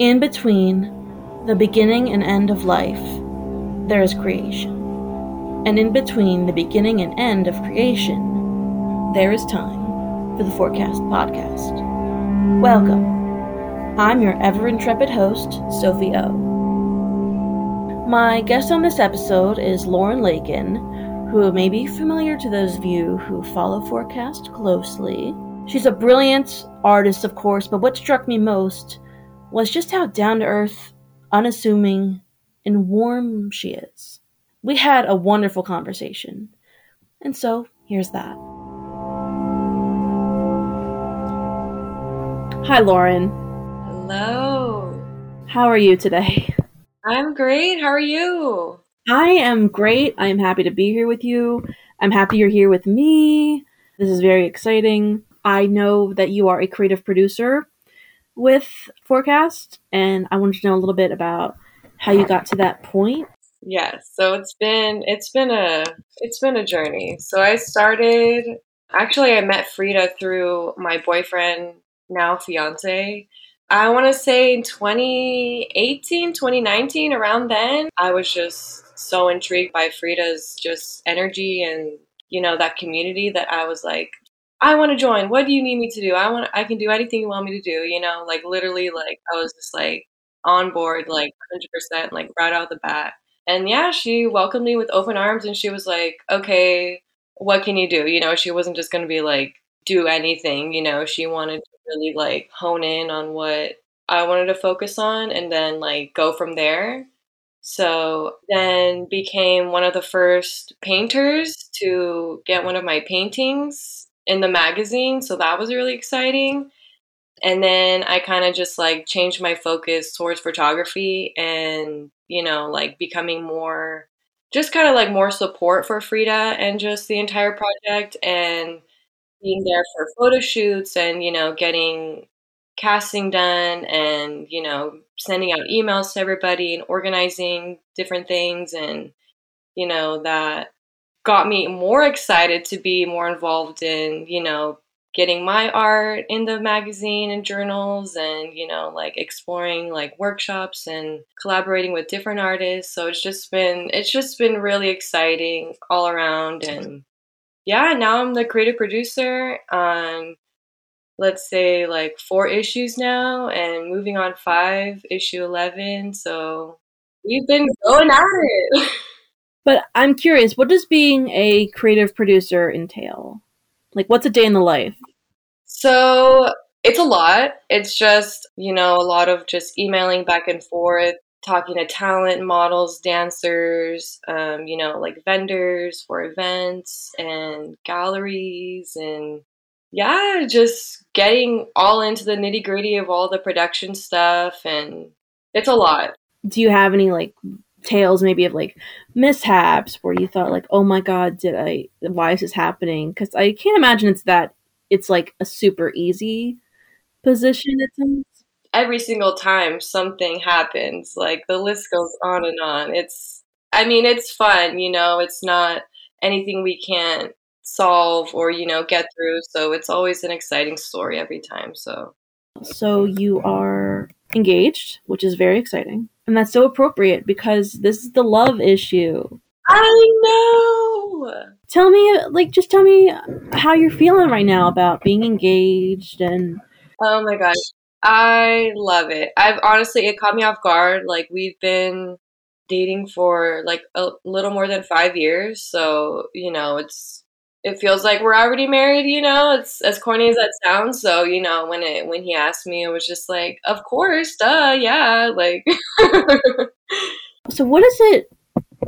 In between the beginning and end of life, there is creation. And in between the beginning and end of creation, there is time for the Forecast Podcast. Welcome. I'm your ever intrepid host, Sophie O. My guest on this episode is Lauren Lakin, who may be familiar to those of you who follow Forecast closely. She's a brilliant artist, of course, but what struck me most was just how down to earth, unassuming, and warm she is. We had a wonderful conversation. And so, here's that. Hi, Lauren. Hello. How are you today? I'm great. How are you? I am great. I am happy to be here with you. I'm happy you're here with me. This is very exciting. I know that you are a creative producer with Forecast, and I wanted to know a little bit about how you got to that point. Yes, so it's been it's been a it's been a journey. So I started actually I met Frida through my boyfriend, now fiance. I want to say in 2018, 2019 around then, I was just so intrigued by Frida's just energy and you know that community that I was like I want to join. What do you need me to do? I want. I can do anything you want me to do. You know, like literally, like I was just like on board, like hundred percent, like right out the bat. And yeah, she welcomed me with open arms, and she was like, "Okay, what can you do?" You know, she wasn't just gonna be like do anything. You know, she wanted to really like hone in on what I wanted to focus on, and then like go from there. So then became one of the first painters to get one of my paintings in the magazine. So that was really exciting. And then I kind of just like changed my focus towards photography and, you know, like becoming more, just kind of like more support for Frida and just the entire project and being there for photo shoots and, you know, getting casting done and, you know, sending out emails to everybody and organizing different things and, you know, that got me more excited to be more involved in, you know, getting my art in the magazine and journals and, you know, like exploring like workshops and collaborating with different artists. So it's just been it's just been really exciting all around and yeah, now I'm the creative producer on let's say like four issues now and moving on five, issue 11. So we've been going at it. But I'm curious, what does being a creative producer entail? Like, what's a day in the life? So it's a lot. It's just, you know, a lot of just emailing back and forth, talking to talent, models, dancers, um, you know, like vendors for events and galleries and yeah, just getting all into the nitty gritty of all the production stuff. And it's a lot. Do you have any like tales maybe of like mishaps where you thought like oh my god did i why is this happening? Because i can't imagine it's that it's like a super easy position every single time something happens like the list goes on and on. It's i mean it's fun you know it's not anything we can't solve or you know get through so it's always an exciting story every time so. So you are engaged which is very exciting and that's so appropriate because this is the love issue. I know. Tell me, like, just tell me how you're feeling right now about being engaged and. Oh my gosh. I love it. I've honestly, it caught me off guard. Like, we've been dating for like a little more than five years. So, you know, it's it feels like we're already married, you know. It's as corny as that sounds. So, you know, when it when he asked me, it was just like, of course, duh, yeah, like. so, what does it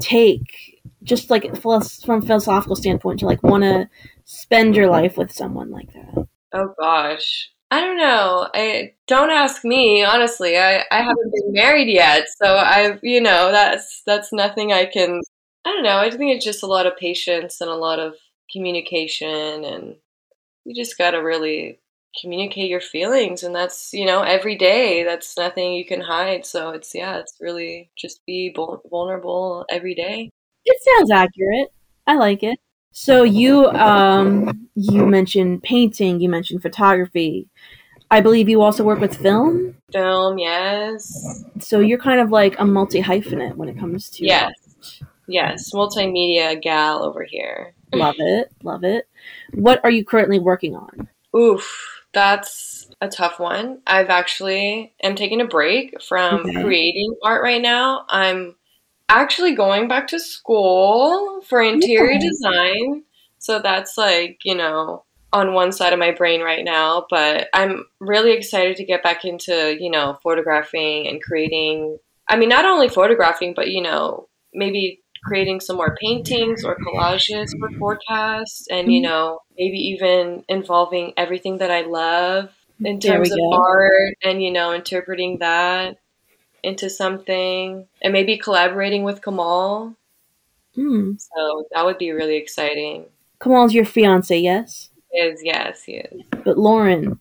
take, just like from philosophical standpoint, to like want to spend your life with someone like that? Oh gosh, I don't know. I don't ask me honestly. I I haven't been married yet, so I've you know that's that's nothing I can. I don't know. I think it's just a lot of patience and a lot of communication and you just got to really communicate your feelings and that's you know every day that's nothing you can hide so it's yeah it's really just be vulnerable every day it sounds accurate i like it so you um you mentioned painting you mentioned photography I believe you also work with film. Film, yes. So you're kind of like a multi hyphenate when it comes to yes, yes, multimedia gal over here. Love it, love it. What are you currently working on? Oof, that's a tough one. I've actually am taking a break from okay. creating art right now. I'm actually going back to school for interior yeah. design. So that's like, you know, on one side of my brain right now, but I'm really excited to get back into, you know, photographing and creating. I mean, not only photographing, but, you know, maybe creating some more paintings or collages for forecast and, you mm-hmm. know, maybe even involving everything that I love in terms of go. art and, you know, interpreting that into something and maybe collaborating with Kamal. Mm. So that would be really exciting. Kamal's your fiance, yes? is, yes, he is. But Lauren,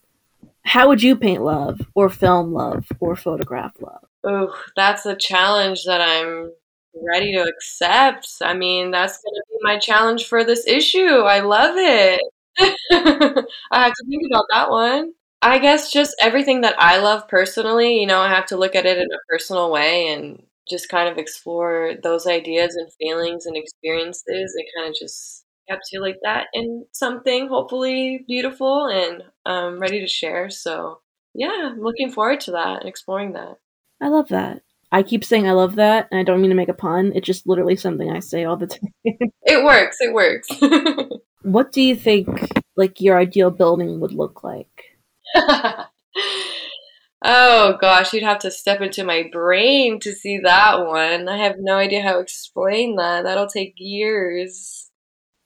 how would you paint love or film love or photograph love? Oh, that's a challenge that I'm ready to accept. I mean, that's going to be my challenge for this issue. I love it. I have to think about that one. I guess just everything that I love personally, you know, I have to look at it in a personal way and just kind of explore those ideas and feelings and experiences and kind of just encapsulate that in something hopefully beautiful and um, ready to share. So, yeah, I'm looking forward to that and exploring that. I love that. I keep saying I love that, and I don't mean to make a pun. It's just literally something I say all the time. it works. It works. what do you think, like, your ideal building would look like? oh gosh, you'd have to step into my brain to see that one. I have no idea how to explain that. That'll take years.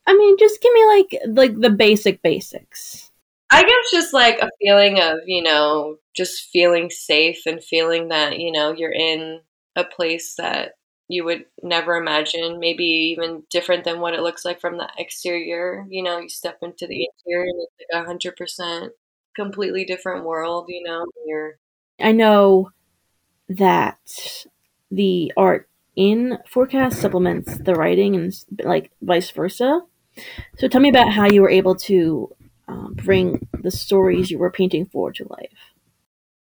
I mean, just give me like like the basic basics. I guess just like a feeling of, you know, just feeling safe and feeling that, you know, you're in a place that you would never imagine, maybe even different than what it looks like from the exterior. You know, you step into the interior and it's like a hundred percent completely different world, you know. You're I know that the art in forecast supplements the writing and like vice versa. So tell me about how you were able to um, bring the stories you were painting for to life.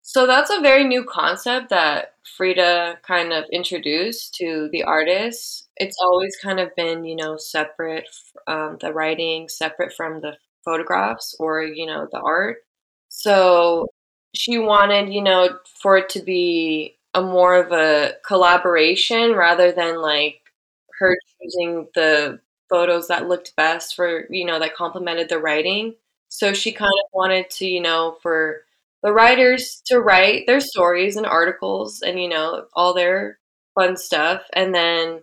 So that's a very new concept that Frida kind of introduced to the artists. It's always kind of been, you know, separate um, the writing, separate from the photographs or, you know, the art. So she wanted, you know, for it to be a more of a collaboration rather than like her choosing the photos that looked best for you know that complemented the writing so she kind of wanted to you know for the writers to write their stories and articles and you know all their fun stuff. And then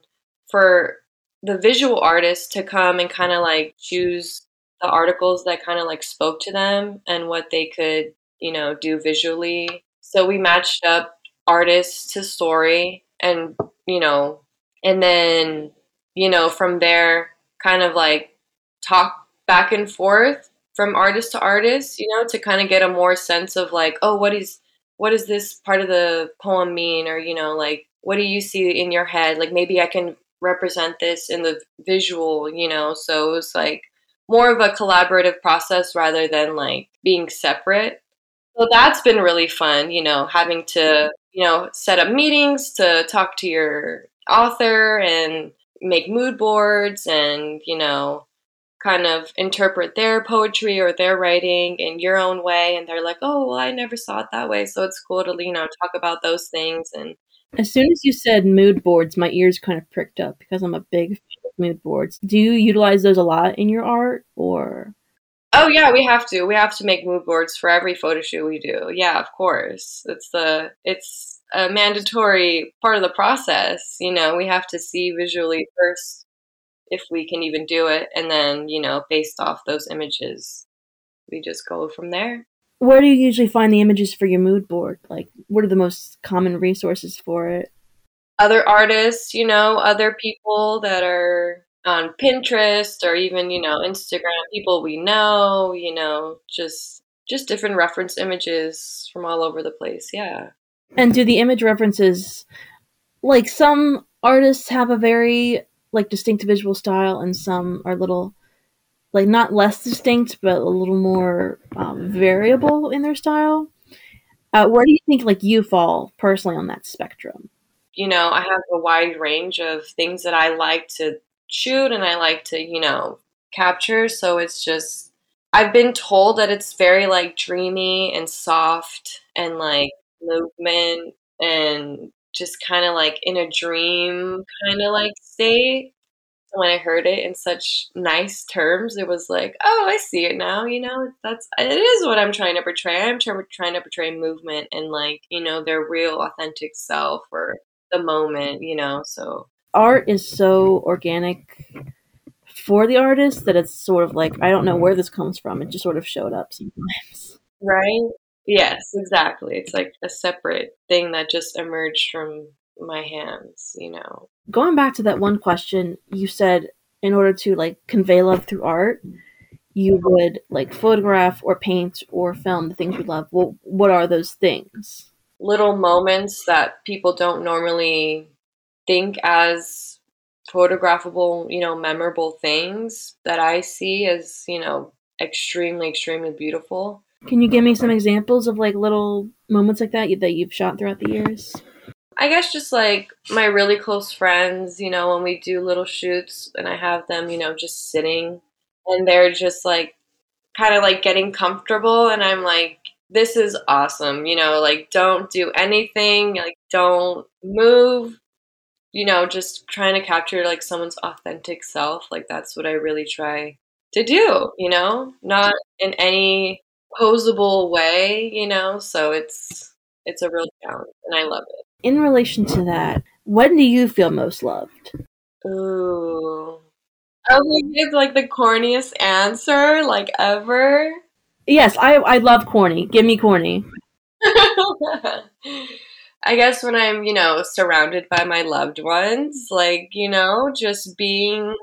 for the visual artists to come and kind of like choose the articles that kind of like spoke to them and what they could you know do visually. So we matched up artists to story and you know and then you know from there kind of like talk back and forth from artist to artist, you know, to kind of get a more sense of like, oh, what is what does this part of the poem mean or you know, like what do you see in your head? Like maybe I can represent this in the visual, you know. So it was like more of a collaborative process rather than like being separate. So that's been really fun, you know, having to, you know, set up meetings to talk to your author and make mood boards and, you know, kind of interpret their poetry or their writing in your own way and they're like oh well i never saw it that way. So it's cool to you know talk about those things and as soon as you said mood boards my ears kind of pricked up because i'm a big fan of mood boards. Do you utilize those a lot in your art or? Oh yeah we have to. We have to make mood boards for every photo shoot we do. Yeah of course. It's the it's a mandatory part of the process. You know, we have to see visually first if we can even do it. And then, you know, based off those images, we just go from there. Where do you usually find the images for your mood board? Like, what are the most common resources for it? Other artists, you know, other people that are on Pinterest or even, you know, Instagram, people we know, you know, just just different reference images from all over the place. Yeah. And do the image references like some artists have a very like distinct visual style and some are a little like not less distinct but a little more um, variable in their style Uh, where do you think like you fall personally on that spectrum? You know, I have a wide range of things that I like to shoot and I like to, you know, capture. So it's just I've been told that it's very like dreamy and soft and like movement and just kind of like in a dream kind of like state. When I heard it in such nice terms, it was like, oh, I see it now. You know, that's it is what I'm trying to portray. I'm trying to portray movement and like you know their real authentic self or the moment. You know, so art is so organic for the artist that it's sort of like I don't know where this comes from. It just sort of showed up sometimes. Right? Yes, exactly. It's like a separate thing that just emerged from my hands, you know. Going back to that one question, you said in order to like convey love through art, you would like photograph or paint or film the things you love. Well, what are those things? Little moments that people don't normally think as photographable, you know, memorable things that I see as, you know, extremely, extremely beautiful. Can you give me some examples of like little moments like that that you've shot throughout the years? I guess just like my really close friends, you know, when we do little shoots and I have them, you know, just sitting and they're just like kind of like getting comfortable and I'm like this is awesome, you know, like don't do anything, like don't move, you know, just trying to capture like someone's authentic self. Like that's what I really try to do, you know, not in any posable way, you know. So it's it's a real challenge, and I love it. In relation to that, when do you feel most loved? Ooh, oh, I think it's like the corniest answer like ever. Yes, I I love corny. Give me corny. I guess when I'm, you know, surrounded by my loved ones, like, you know, just being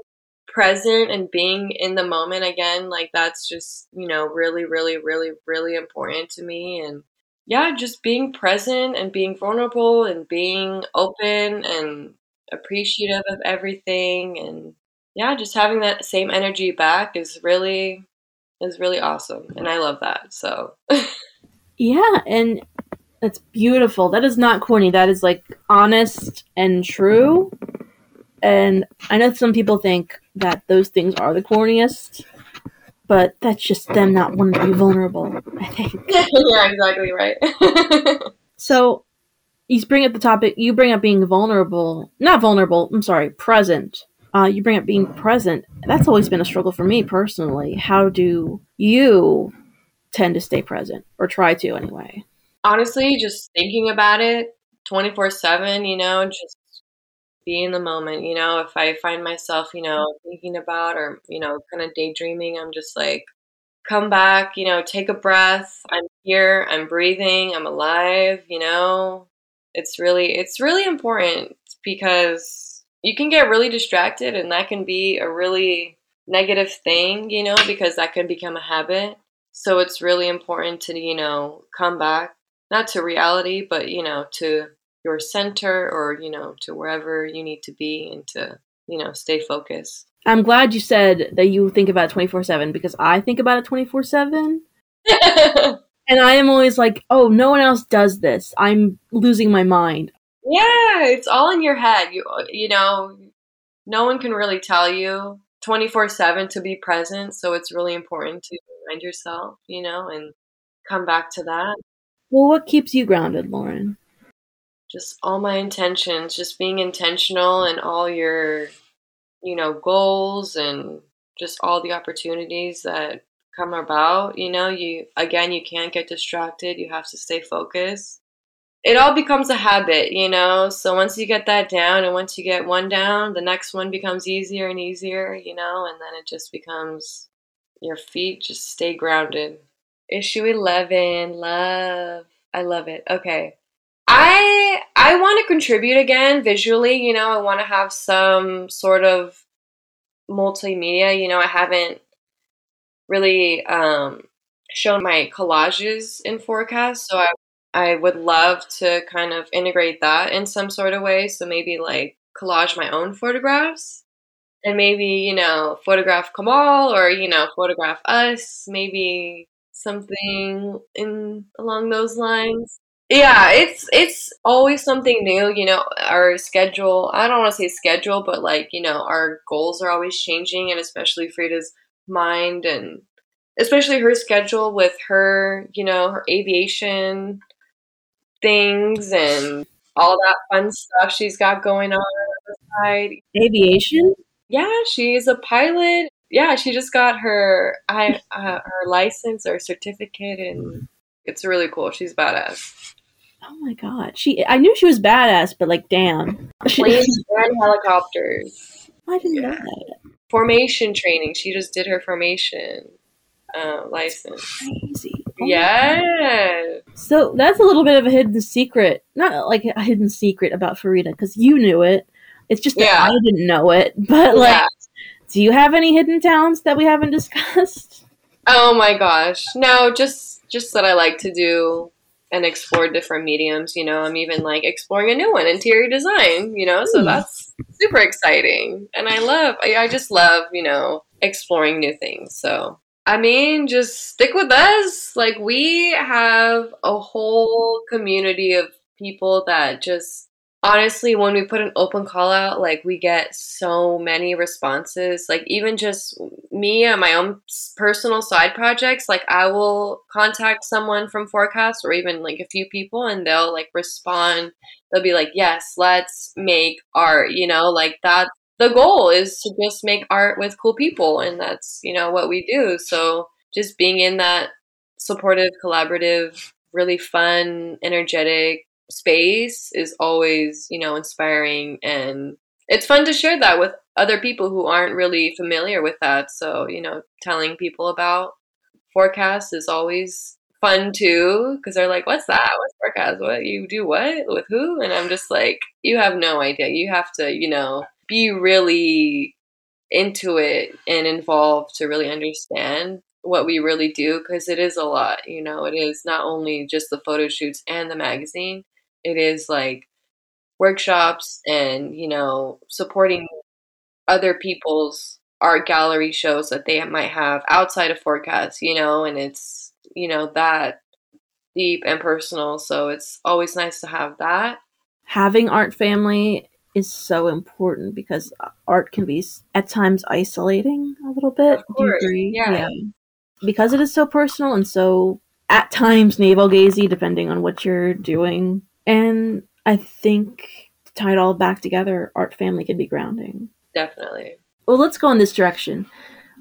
present and being in the moment again, like that's just, you know, really, really, really, really important to me. And yeah, just being present and being vulnerable and being open and appreciative of everything and yeah, just having that same energy back is really is really awesome and I love that. So Yeah, and that's beautiful. That is not corny. That is like honest and true. And I know some people think that those things are the corniest, but that's just them not wanting to be vulnerable, I think. yeah, exactly right. so you bring up the topic, you bring up being vulnerable, not vulnerable, I'm sorry, present. Uh, you bring up being present. That's always been a struggle for me personally. How do you tend to stay present, or try to anyway? Honestly, just thinking about it 24 7, you know, just be in the moment. You know, if I find myself, you know, thinking about or, you know, kind of daydreaming, I'm just like, come back, you know, take a breath. I'm here, I'm breathing, I'm alive, you know. It's really it's really important because you can get really distracted and that can be a really negative thing, you know, because that can become a habit. So it's really important to, you know, come back not to reality, but you know, to your center or you know to wherever you need to be and to you know stay focused. I'm glad you said that you think about it 24-7 because i think about it 24-7 and i am always like oh no one else does this. I'm losing my mind. Yeah it's all in your head. You you know no one can really tell you 24-7 to be present so it's really important to remind yourself you know and come back to that. Well what keeps you grounded lauren just all my intentions, just being intentional and all your, you know, goals and just all the opportunities that come about. You know, you, again, you can't get distracted. You have to stay focused. It all becomes a habit, you know? So once you get that down and once you get one down, the next one becomes easier and easier, you know? And then it just becomes your feet just stay grounded. Issue 11, love. I love it. Okay. I I want to contribute again visually. You know, I want to have some sort of multimedia. You know, I haven't really um, shown my collages in forecast, so I I would love to kind of integrate that in some sort of way. So maybe like collage my own photographs and maybe you know photograph Kamal or you know photograph us. Maybe something in along those lines. Yeah, it's it's always something new, you know, our schedule, I don't want to say schedule, but like, you know, our goals are always changing and especially Frida's mind and especially her schedule with her, you know, her aviation things and all that fun stuff she's got going on on the side. Aviation? Yeah, she's a pilot. Yeah, she just got her I uh, her license or certificate and it's really cool. She's badass. Oh my god. She I knew she was badass, but like damn. Planes and helicopters. I didn't know that. Formation training. She just did her formation uh, license. Crazy. Yeah. So that's a little bit of a hidden secret. Not like a hidden secret about Frida, because you knew it. It's just that Yeah. I didn't know it. But like, Yeah. do you have any hidden talents that we haven't discussed? Oh my gosh. No, just just that I like to do and explore different mediums, you know. I'm even like exploring a new one, interior design, you know, so Hmm. that's super exciting. And I love I, I just love, you know, exploring new things. So I mean, just stick with us. Like we have a whole community of people that just honestly when we put an open call out like we get so many responses. Like even just me and my own personal side projects like i will contact someone from forecast or even like a few people and they'll like respond. They'll be like yes let's make art you know like that the goal is to just make art with cool people and that's you know what we do. So just being in that supportive collaborative really fun energetic space is always, you know, inspiring and it's fun to share that with other people who aren't really familiar with that. So, you know, telling people about forecast is always fun too because they're like, "What's that? What's forecast? What you do? What with who?" And I'm just like, "You have no idea. You have to, you know, be really into it and involved to really understand what we really do because it is a lot. You know, it is not only just the photo shoots and the magazine. It is like workshops and you know supporting other people's art gallery shows that they might have outside of forecast you know and it's you know that deep and personal so it's always nice to have that Having art family is so important because uh, art can be at times isolating a little bit. Of Do you course, agree? yeah. Because it is so personal and so at times navel gazy, depending on what you're doing. And I think to tie it all back together, art family can be grounding. definitely Well, let's go in this direction.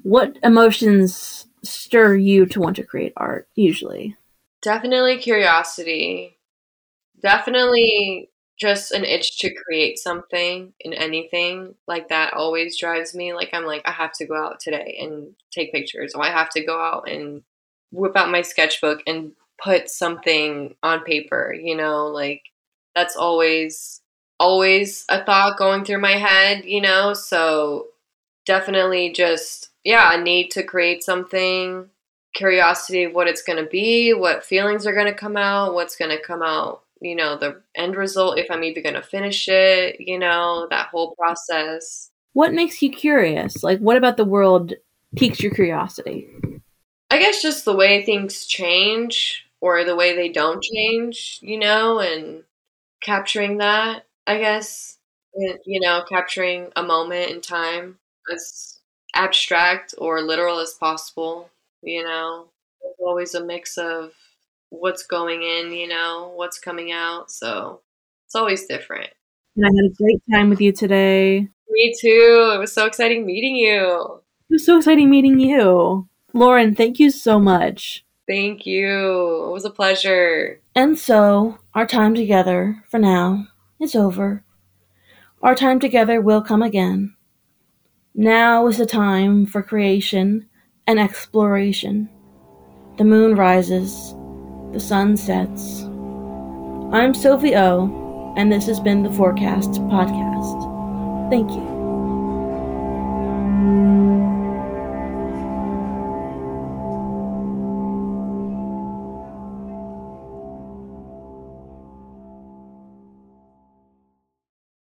What emotions stir you to want to create art usually? definitely curiosity definitely just an itch to create something in anything like that always drives me like i'm like i have to go out today and take pictures or i have to go out and whip out my sketchbook and put something on paper you know like that's always always a thought going through my head you know so definitely just yeah a need to create something curiosity of what it's going to be what feelings are going to come out what's going to come out you know the end result if i'm even going to finish it you know that whole process What makes you curious? Like, what about the world piques your curiosity? I guess just the way things change or the way they don't change, you know, and capturing that, I guess, you know, capturing a moment in time as abstract or literal as possible, you know. There's always a mix of what's going in, you know, what's coming out, so it's always different. And I had a great time with you today. Me too. It was so exciting meeting you. It was so exciting meeting you. Lauren, thank you so much. Thank you. It was a pleasure. And so, our time together, for now, is over. Our time together will come again. Now is the time for creation and exploration. The moon rises, the sun sets. I'm Sophie O, and this has been the Forecast Podcast. Thank you.